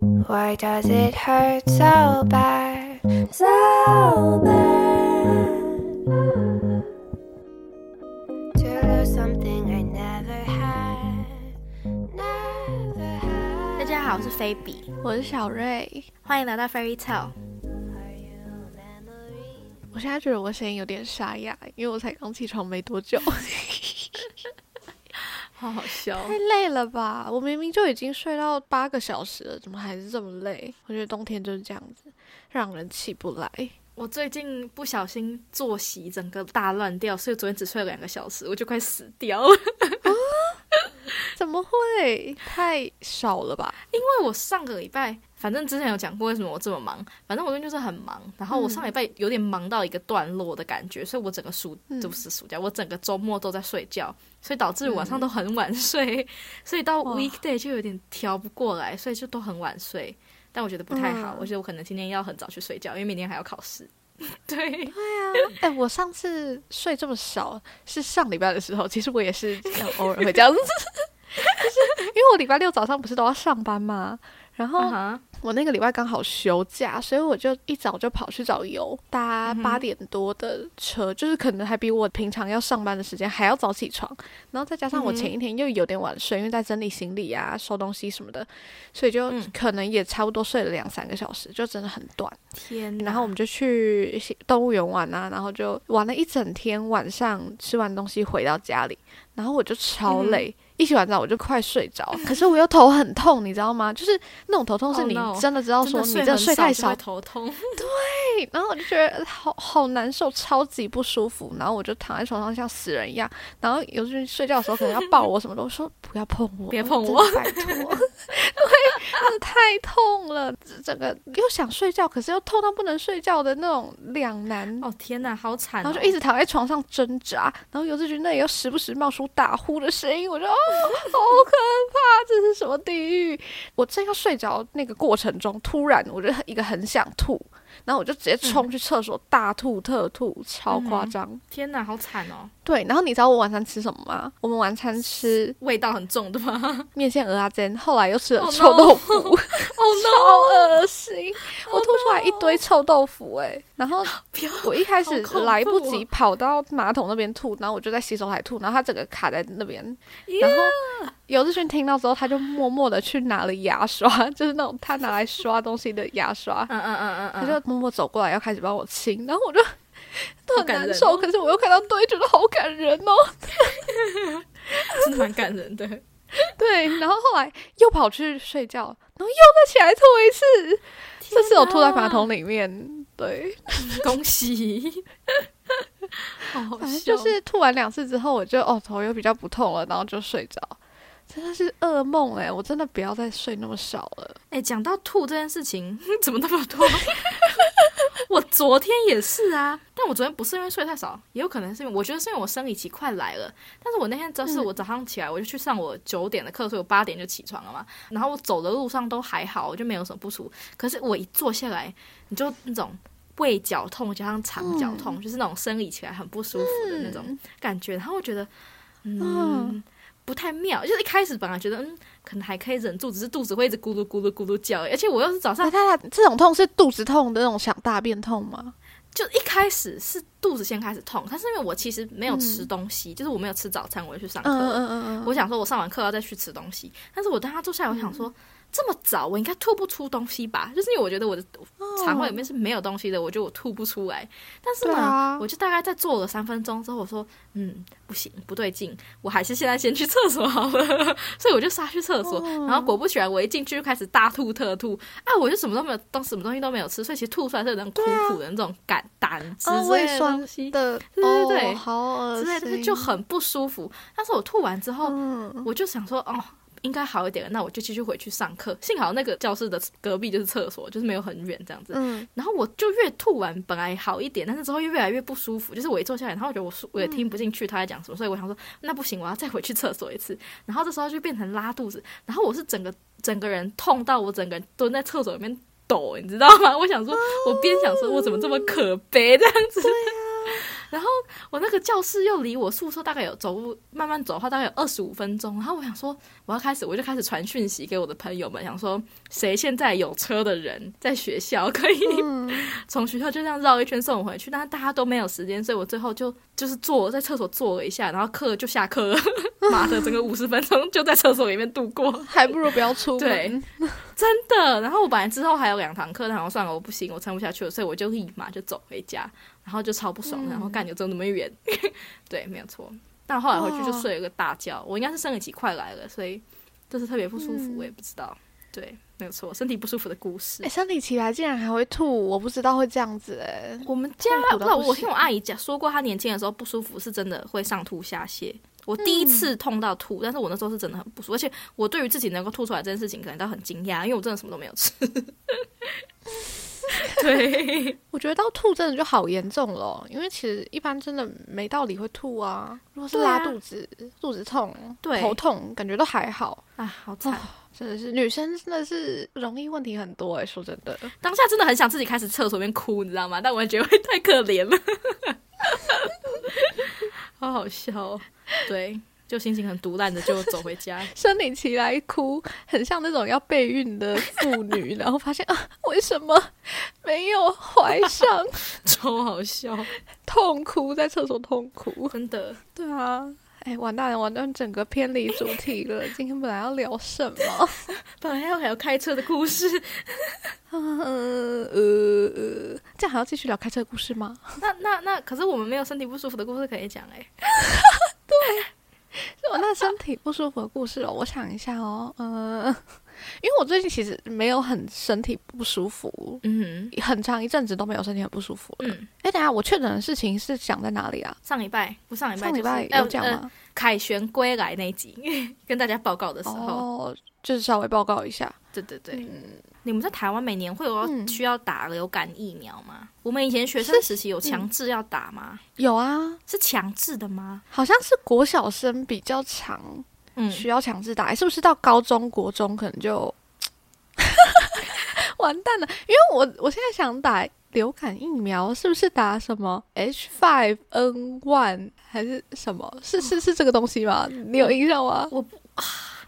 Why does it hurt so bad? So bad. To lose something I never had. Never had. 大家好，我是菲比，我是小瑞，欢迎来到 Fairy Tale。我现在觉得我声音有点沙哑，因为我才刚起床没多久，好好笑太累了吧？我明明就已经睡到八个小时了，怎么还是这么累？我觉得冬天就是这样子，让人起不来。我最近不小心作息整个大乱掉，所以昨天只睡了两个小时，我就快死掉了。怎么会？太少了吧？因为我上个礼拜，反正之前有讲过为什么我这么忙，反正我最近就是很忙，然后我上礼拜有点忙到一个段落的感觉，所以我整个暑嗯就是暑假，我整个周末都在睡觉，所以导致晚上都很晚睡，所以到 weekday 就有点调不过来，所以就都很晚睡。但我觉得不太好，嗯。我觉得我可能今天要很早去睡觉，因为明天还要考试。对。对啊，哎、我上次睡这么少是上礼拜的时候，其实我也是 偶尔会这样子，就是因为我礼拜六早上不是都要上班嘛，然后我那个礼拜刚好休假，所以我就一早就跑去找油，搭八点多的车，就是可能还比我平常要上班的时间还要早起床，然后再加上我前一天又有点晚睡，因为在整理行李啊、收东西什么的，所以就嗯。可能也差不多睡了两三个小时，就真的很短。天，然后我们就去动物园玩啊，然后就玩了一整天，晚上吃完东西回到家里，然后我就超嗯累，一洗完澡我就快睡着，可是我又头很痛，你知道吗？就是那种头痛是 Oh 你真的知道说你这很睡太少。头痛。对，然后我就觉得好好难受，超级不舒服，然后我就躺在床上像死人一样，然后有时候睡觉的时候可能要抱我什么的，我说不要碰我，别碰我。拜托，的太痛了，整个又想睡觉，可是又痛到不能睡觉的那种两难。哦天哪，好惨、哦！然后就一直躺在床上挣扎，然后尤志军那里又时不时冒出打呼的声音，我就哦，好可怕，这是什么地狱？我正要睡着那个过程中，突然我就一个很想吐，然后我就直接冲去厕所大吐特吐，超夸张。天哪，好惨哦！对，然后你知道我晚餐吃什么吗？我们晚餐吃味道很重的吗？面线鹅啊煎，后来又吃了 Oh 臭豆腐。哦 超恶心！我吐出来一堆臭豆腐哎、然后我一开始来不哦及跑到马桶那边吐，然后我就在洗手台吐，然后它整个卡在那边。耶然后尤志勋听到之后，他就默默的去拿了牙刷，就是那种他拿来刷东西的牙刷，嗯嗯嗯嗯嗯，他就默默走过来要开始帮我清，然后我就很难受，哦可是我又看到堆，觉得好感人哦。真的蛮感人的。对，然后后来又跑去睡觉，然后又再起来吐一次，这次我吐在马桶里面。对，恭喜！好好反正，就是吐完两次之后，我就哦头又比较不痛了，然后就睡着。真的是噩梦哎！我真的不要再睡那么少了。哎，讲到吐这件事情，怎么那么多？我昨天也是啊，但我昨天不是因为睡太少，也有可能是因为我觉得是因为我生理期快来了。但是我那天就是我早上起来，我就去上我九点的课，所以我八点就起床了嘛。然后我走的路上都还好，我就没有什么不舒服。可是我一坐下来，你就那种胃绞痛加上肠绞痛，就是那种生理起来很不舒服的那种感觉。然后我觉得，嗯。嗯不太妙，就是一开始本来觉得嗯，可能还可以忍住，只是肚子会一直咕噜咕噜咕噜叫，而且我又是早上那他这种痛是肚子痛的那种想大便痛吗？就一开始是肚子先开始痛，但是因为我其实没有吃东西，就是我没有吃早餐，我就去上课嗯。嗯嗯嗯我想说，我上完课要再去吃东西，但是我当他坐下来，我想说，这么早我应该吐不出东西吧？就是因为我觉得我的肠胃里面是没有东西的，我觉得我吐不出来。但是呢，啊我就大概在坐了三分钟之后，我说，嗯，不行，不对劲，我还是现在先去厕所好了。所以我就杀去厕所，然后果不其然，我一进去就开始大吐特吐啊！我就什么都没有，东什么东西都没有吃，所以其实吐出来是有那种苦苦的那种感胆汁啊，之类的胃酸东西的，对对对哦好恶之类的，心，就很不舒服。但是我吐完之后，嗯我就想说，哦，应该好一点了，那我就继续回去上课。幸好那个教室的隔壁就是厕所，就是没有很远这样子。嗯然后我就越吐完，本来好一点，但是之后又越来越不舒服。就是我一坐下来，然后我觉得我舒我也听不进去他在讲什么，所以我想说，那不行，我要再回去厕所一次。然后这时候就变成拉肚子，然后我是整个整个人痛到我整个人蹲在厕所里面抖，你知道吗？我想说，我边想说我怎么这么可悲这样子，然后我那个教室又离我宿舍大概有走路慢慢走的话，大概有二十五分钟。然后我想说，我要开始，我就开始传讯息给我的朋友们，想说谁现在有车的人在学校可以 从学校就这样绕一圈送我回去。但是大家都没有时间，所以我最后就就是坐在厕所坐了一下，然后课就下课了。妈的，整个五十分钟就在厕所里面度过。还不如不要出门。对，真的。然后我本来之后还有两堂课，然后算了，我不行，我撑不下去了，所以我就立马就走回家，然后就超不爽，然后干就走那么远。对，没有错。但后来回去就睡了个大觉，我应该是生理期快来了，所以就是特别不舒服，我也不知道。对，没有错，身体不舒服的故事。哎，生理期来竟然还会吐，我不知道会这样子哎。我们家不知道，我听我阿姨讲说过，她年轻的时候不舒服是真的会上吐下泻。我第一次痛到吐，但是我那时候是真的很不舒服，而且我对于自己能够吐出来这件事情，可能都很惊讶，因为我真的什么都没有吃。对，我觉得到吐真的就好严重了，因为其实一般真的没道理会吐啊。如果是拉肚子、肚子痛、对头痛，感觉都还好。啊，好惨，真的是女生真的是容易问题很多哎，说真的，当下真的很想自己开始厕所边哭，你知道吗？但我觉得会太可怜了，好好笑。对。就心情很毒烂的就走回家，生理期来哭，很像那种要备孕的妇女，然后发现啊，为什么没有怀上？超好笑，痛哭在厕所痛哭，真的。对啊，哎，完蛋了，完蛋，整个偏离主题了。今天本来要聊什么？本来要聊开车的故事。呃呃，这样还要继续聊开车的故事吗？那那那，可是我们没有身体不舒服的故事可以讲哎。对。我那身体不舒服的故事哦，我想一下哦，呃，因为我最近其实没有很身体不舒服，嗯，很长一阵子都没有身体很不舒服了。哎，等下我确诊的事情是讲在哪里啊？上礼拜不上礼拜，上礼拜有讲吗？凯旋归来那集跟大家报告的时候，就是稍微报告一下。对对对，嗯。你们在台湾每年会有需要打流感疫苗吗？我们以前学生时期有强制要打吗？有啊，是强制的吗？好像是国小生比较长，嗯，需要强制打，是不是到高中国中可能就 完蛋了？因为我我现在想打流感疫苗，是不是打什么 H5N1 还是什么？是是是这个东西吗？你有印象吗？我不。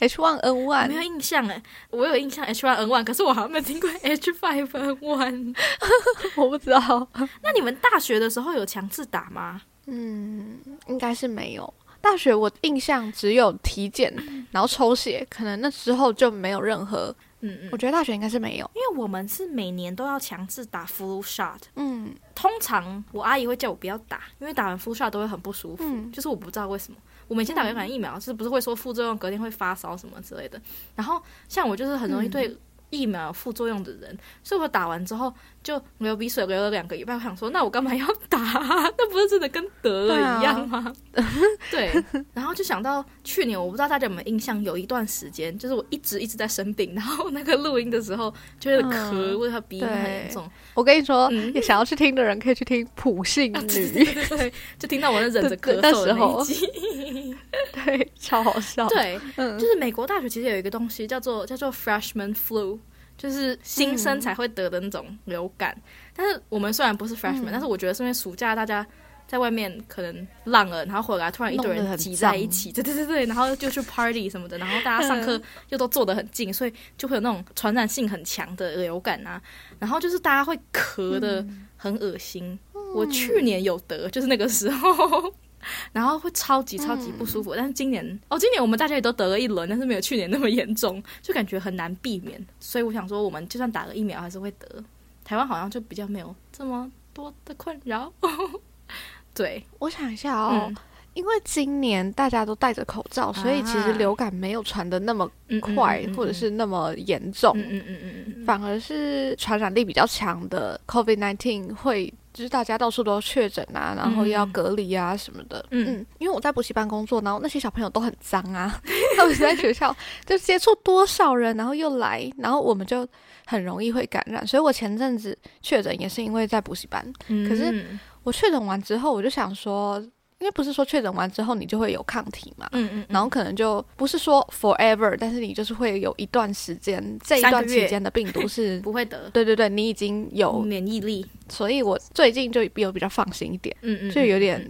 H1N1 没有印象哎，我有印象 H one N one，可是我好像没听过 H five N one，我不知道。那你们大学的时候有强制打吗？嗯，应该是没有。大学我印象只有体检，然后抽血，可能那时候就没有任何。嗯嗯，我觉得大学应该是没有，因为我们是每年都要强制打 flu shot。嗯，通常我阿姨会叫我不要打，因为打完 flu shot 都会很不舒服，就是我不知道为什么。我们以前打流感疫苗是不是会说副作用，隔天会发烧什么之类的？然后像我就是很容易对疫苗有副作用的人，所以我打完之后。就流鼻水流了两个礼拜，我想说，那我干嘛要打？那不是真的跟得了一样吗？对。然后就想到去年，我不知道大家有没有印象，有一段时间，就是我一直一直在生病，然后那个录音的时候就会咳，或者鼻音很严重。我跟你说，想要去听的人可以去听普信女，对，就听到我在忍着咳嗽的那集，对，超好笑。对，就是美国大学其实有一个东西叫做叫做 freshman flu。就是新生才会得的那种流感，但是我们虽然不是 freshman，但是我觉得是因为暑假大家在外面可能浪了，然后回来突然一堆人挤在一起，对对对对，然后就去 party 什么的，然后大家上课又都坐得很近，所以就会有那种传染性很强的流感啊，然后就是大家会咳的很恶心。我去年有得，就是那个时候。然后会超级超级不舒服，但是今年哦，今年我们大家也都得了一轮，但是没有去年那么严重，就感觉很难避免。所以我想说，我们就算打了疫苗，还是会得。台湾好像就比较没有这么多的困扰。对，我想一下哦，因为今年大家都戴着口罩，所以其实流感没有传的那么快，或者是那么严重。嗯嗯嗯嗯，反而是传染力比较强的 COVID nineteen 会。就是大家到处都确诊啊，然后要隔离啊什么的。嗯，因为我在补习班工作，然后那些小朋友都很脏啊，他们在学校就接触多少人，然后又来，然后我们就很容易会感染。所以我前阵子确诊也是因为在补习班。可是我确诊完之后，我就想说因为不是说确诊完之后你就会有抗体嘛，嗯嗯，然后可能就不是说 forever，但是你就是会有一段时间，这一段期间的病毒是，不会得。对对对，你已经有，免疫力，所以我最近就有比较放心一点，嗯嗯，就有点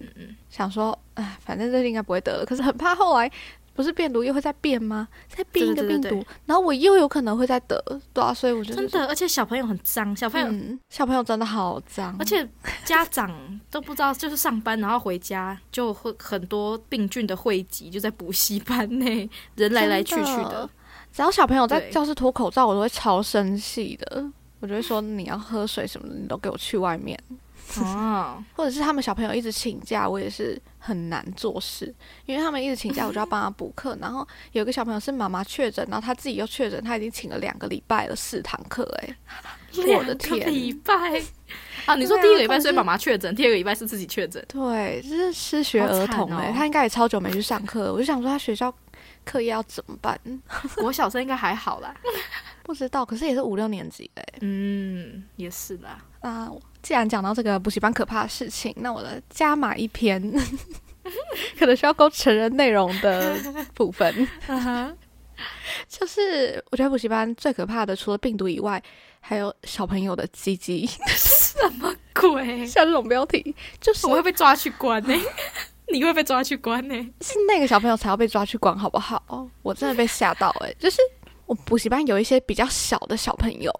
想说，哎，反正这应该不会得了，可是很怕后来不是变毒又会再变吗？再变一个病毒，对对对然后我又有可能会再得，对啊，所以我觉得真的，而且小朋友很脏，小朋友嗯，小朋友真的好脏，而且家长都不知道，就是上班然后回家就会很多病菌的汇集，就在补习班内，人来来去去的的。只要小朋友在教室脱口罩，我都会超生气的。我就会说你要喝水什么的，你都给我去外面。哦，或者是他们小朋友一直请假，我也是很难做事，因为他们一直请假，我就要帮他补课。然后有个小朋友是妈妈确诊，然后他自己又确诊，他已经请了两个礼拜了，四堂课，哎，我 的两个天礼拜 啊！你说第一个礼拜是是妈妈确诊，第二个礼拜是自己确诊，对，就是失学儿童、哎、他应该也超久没去上课，我就想说他学校课业要怎么办？我小时候应该还好啦。不知道，可是也是五六年级嘞、嗯，也是啦。那既然讲到这个补习班可怕的事情，那我的加码一篇，可能需要勾成人内容的部分，就是我觉得补习班最可怕的，除了病毒以外，还有小朋友的鸡鸡。什么鬼？像这种标题，就是我会被抓去关呢、你会被抓去关呢、是那个小朋友才要被抓去关，好不好？我真的被吓到哎、就是我补习班有一些比较小的小朋友，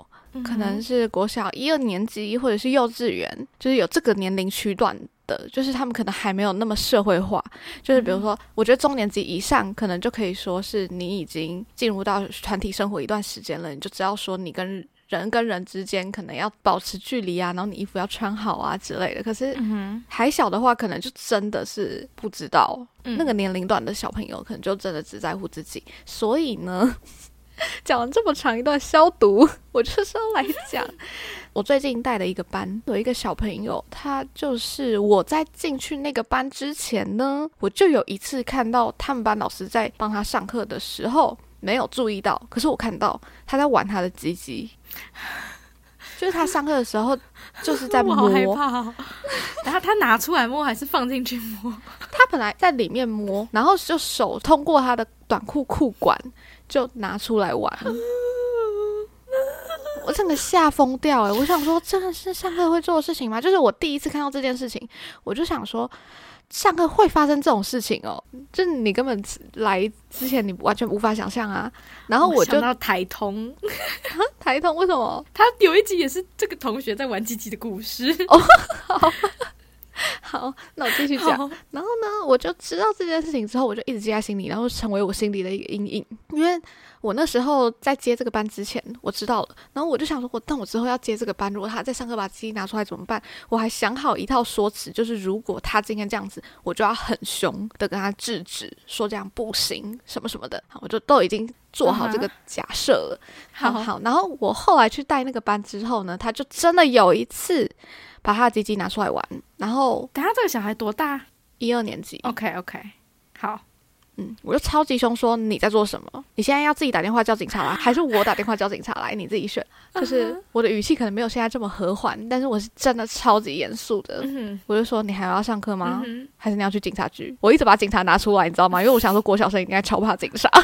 可能是国小一二年级或者是幼稚园，就是有这个年龄区段的，就是他们可能还没有那么社会化。就是比如说，我觉得中年级以上可能就可以说是你已经进入到团体生活一段时间了，你就知道说你跟人跟人之间可能要保持距离啊，然后你衣服要穿好啊之类的。可是嗯还小的话，可能就真的是不知道。嗯那个年龄段的小朋友可能就真的只在乎自己，所以呢，讲了这么长一段消毒，我就是要来讲，我最近带的一个班有一个小朋友，他就是我在进去那个班之前呢，我就有一次看到他们班老师在帮他上课的时候没有注意到，可是我看到他在玩他的鸡鸡。就是他上课的时候，就是在摸，好害怕哦。然后他拿出来摸还是放进去摸？他本来在里面摸，然后就手通过他的短裤裤管就拿出来玩。我整个吓疯掉诶、我想说，真的是上课会做的事情吗？就是我第一次看到这件事情，我就想说，上课会发生这种事情哦，就是你根本来之前你完全无法想象啊。然后我就想到台通，台通为什么？他有一集也是这个同学在玩鸡鸡的故事。好，那我继续讲。然后呢，我就知道这件事情之后，我就一直记在心里，然后成为我心里的一个阴影。因为我那时候在接这个班之前，我知道了，然后我就想说，我但我之后要接这个班，如果他在上课把机器拿出来怎么办？我还想好一套说辞，就是如果他今天这样子，我就要很凶的跟他制止，说这样不行，什么什么的。好我就都已经做好这个假设了。好好好，然后我后来去带那个班之后呢，他就真的有一次把他的鸡鸡拿出来玩，然后等下这个小孩多大一二年级，？OK OK，好，嗯，我就超级凶说你在做什么？你现在要自己打电话叫警察来，还是我打电话叫警察来？你自己选。就是我的语气可能没有现在这么和缓，但是我是真的超级严肃的。嗯我就说你还要上课吗？嗯还是你要去警察局？我一直把警察拿出来，你知道吗？因为我想说国小生应该超怕警察。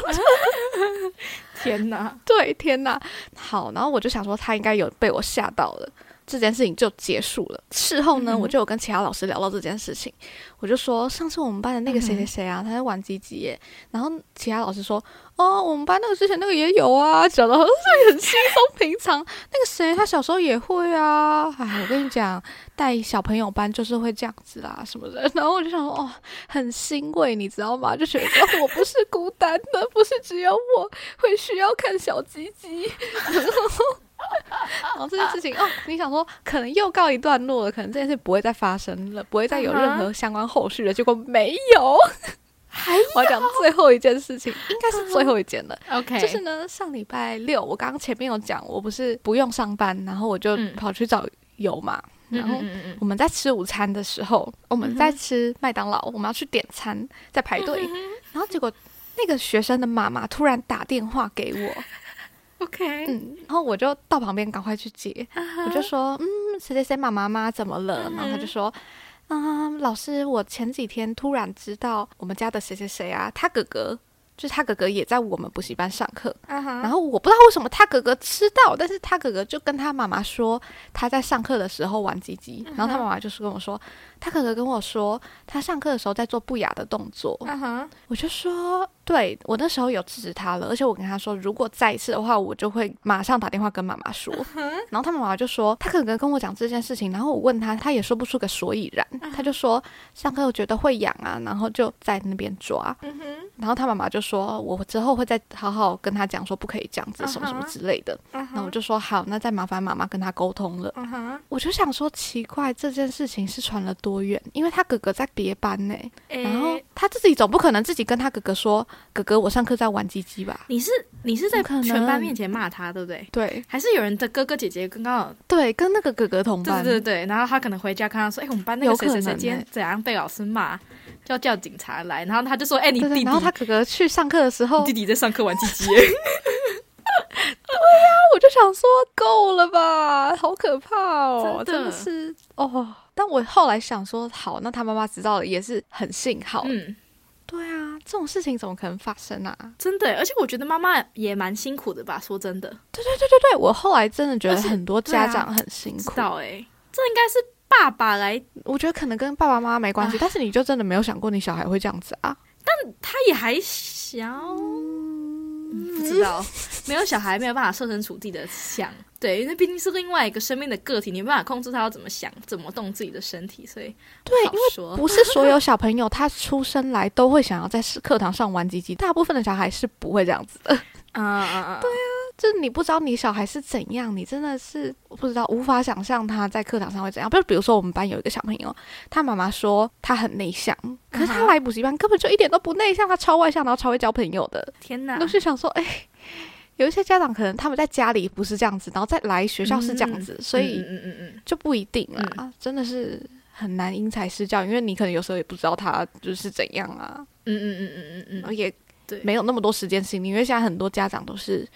天哪！对，天哪！好，然后我就想说他应该有被我吓到了。这件事情就结束了。事后呢，嗯我就有跟其他老师聊到这件事情，我就说上次我们班的那个谁谁谁啊，他在玩鸡鸡耶。然后其他老师说，哦，我们班那个之前那个也有啊，讲的好像是很轻松平常。那个谁他小时候也会啊。哎，我跟你讲，带小朋友班就是会这样子啦，什么的。然后我就想说，哦，很欣慰，你知道吗？就觉得我不是孤单的，不是只有我会需要看小鸡鸡。然 后 这件事情哦，你想说可能又告一段落了，可能这件事不会再发生了，不会再有任何相关后续了。结果没有，还我要讲最后一件事情，应该是最后一件。了。OK，就是呢，上礼拜六我刚刚前面有讲，我不是不用上班，然后我就嗯。跑去找油嘛，嗯然后我们在吃午餐的时候，我们在吃麦当劳，我们要去点餐，在排队，然后结果那个学生的妈妈突然打电话给我，OK，嗯，然后我就到旁边赶快去接，我就说，嗯，谁谁谁妈妈妈怎么了？然后他就说，嗯，老师，我前几天突然知道我们家的谁谁谁啊，他哥哥。就是他哥哥也在我们补习班上课，然后我不知道为什么他哥哥知道，但是他哥哥就跟他妈妈说他在上课的时候玩鸡鸡，然后他妈妈就是跟我说，他哥哥跟我说他上课的时候在做不雅的动作，我就说。对我那时候有制止他了，而且我跟他说，如果再一次的话，我就会马上打电话跟妈妈说。然后他妈妈就说，他可能跟我讲这件事情，然后我问他，他也说不出个所以然，他就说上课我觉得会痒啊，然后就在那边抓。然后他妈妈就说，我之后会再好好跟他讲，说不可以这样子，什么什么之类的。那我就说好，那再麻烦妈妈跟他沟通了。我就想说，奇怪，这件事情是传了多远？因为他哥哥在别班呢，然后他自己总不可能自己跟他哥哥说。哥哥，我上课在玩鸡鸡吧？你是你是在全班面前骂他，对不对？对，还是有人的哥哥姐姐刚刚对跟那个哥哥同班，对对对。然后他可能回家看到说，哎，我们班那个谁谁谁今天怎样被老师骂，就要叫警察来。然后他就说，哎，你弟弟。然后他哥哥去上课的时候，弟弟在上课玩鸡鸡。对呀，我就想说，够了吧，好可怕哦，真的是哦。但我后来想说，好，那他妈妈知道了也是很幸好。嗯。对啊，这种事情怎么可能发生啊？真的，而且我觉得妈妈也蛮辛苦的吧？说真的，对对对对对，我后来真的觉得很多家长很辛苦。哎，这应该是爸爸来，我觉得可能跟爸爸妈妈没关系，但是你就真的没有想过你小孩会这样子啊？但他也还小。不知道，没有小孩没有办法设身处地的想，对，因为毕竟是另外一个生命的个体，你没办法控制他要怎么想、怎么动自己的身体，所以对，因为不是所有小朋友他出生来都会想要在课堂上玩鸡鸡，大部分的小孩是不会这样子的。啊啊啊！对啊。就是你不知道你小孩是怎样，你真的是不知道，无法想象他在课堂上会怎样。比如，比如说我们班有一个小朋友，他妈妈说他很内向，可是他来补习班根本就一点都不内向，他超外向，然后超会交朋友的。天哪！都是想说，哎，有一些家长可能他们在家里不是这样子，然后再来学校是这样子，所以嗯嗯嗯就不一定啦，真的是很难因材施教，因为你可能有时候也不知道他就是怎样啊。嗯嗯嗯嗯嗯嗯，也对，没有那么多时间心理，因为现在很多家长都是。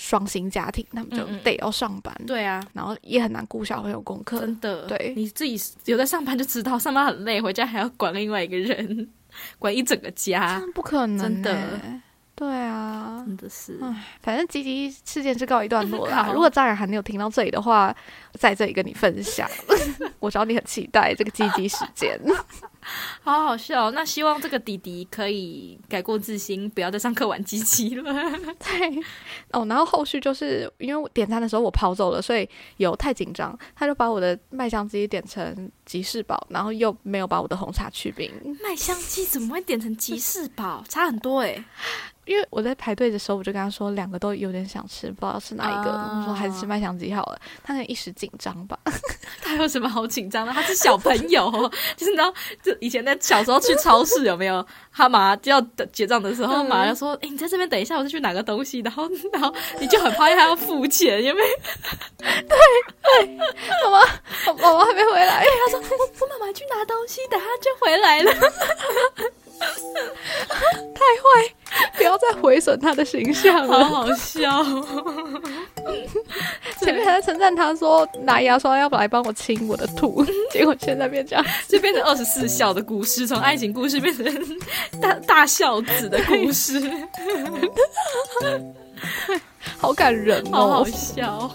双薪家庭，他们就得要上班，对啊，然后也很难顾小朋友功课，真的。对，你自己有在上班就知道，上班很累，回家还要管另外一个人，管一整个家，不可能，真的。对啊，真的是。反正吉吉事件是告一段落啦。如果家人还没有听到这里的话，在这里跟你分享，我知道你很期待这个吉吉事件。好好笑，那希望这个弟弟可以改过自新，不要再上课玩机器了。对，哦，然后后续就是因为我点餐的时候我跑走了，所以有太紧张，他就把我的麦香鸡点成吉士堡，然后又没有把我的红茶去冰。麦香鸡怎么会点成吉士堡？差很多哎。因为我在排队的时候，我就跟他说两个都有点想吃，不知道是哪一个。我说还是吃麦香鸡好了。他可能一时紧张吧。他有什么好紧张的？他是小朋友，就是你知道，就以前在小时候去超市有没有？他马上就要结账的时候，马上说：“哎，你在这边等一下，我就去拿个东西。”然后，然后你就很怕他要付钱，有没有？对对，妈妈，妈妈还没回来。他说：“我我妈妈去拿东西，等下就回来了。”太坏，不要再毁损他的形象了，好好笑。前面还在称赞他说拿牙刷要来帮我清我的吐，结果现在变这样，就变成二十四孝的故事，从爱情故事变成大大孝子的故事，好感人哦，好好笑。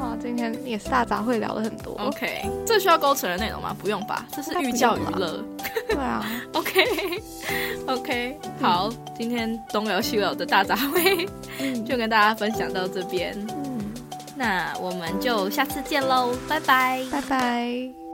哇，今天也是大杂烩聊了很多。OK，这需要勾成的内容吗？不用吧，这是寓教于乐。对啊，OK，OK，好，今天东聊西聊的大杂烩就跟大家分享到这边。嗯，那我们就下次见喽，拜拜，拜拜。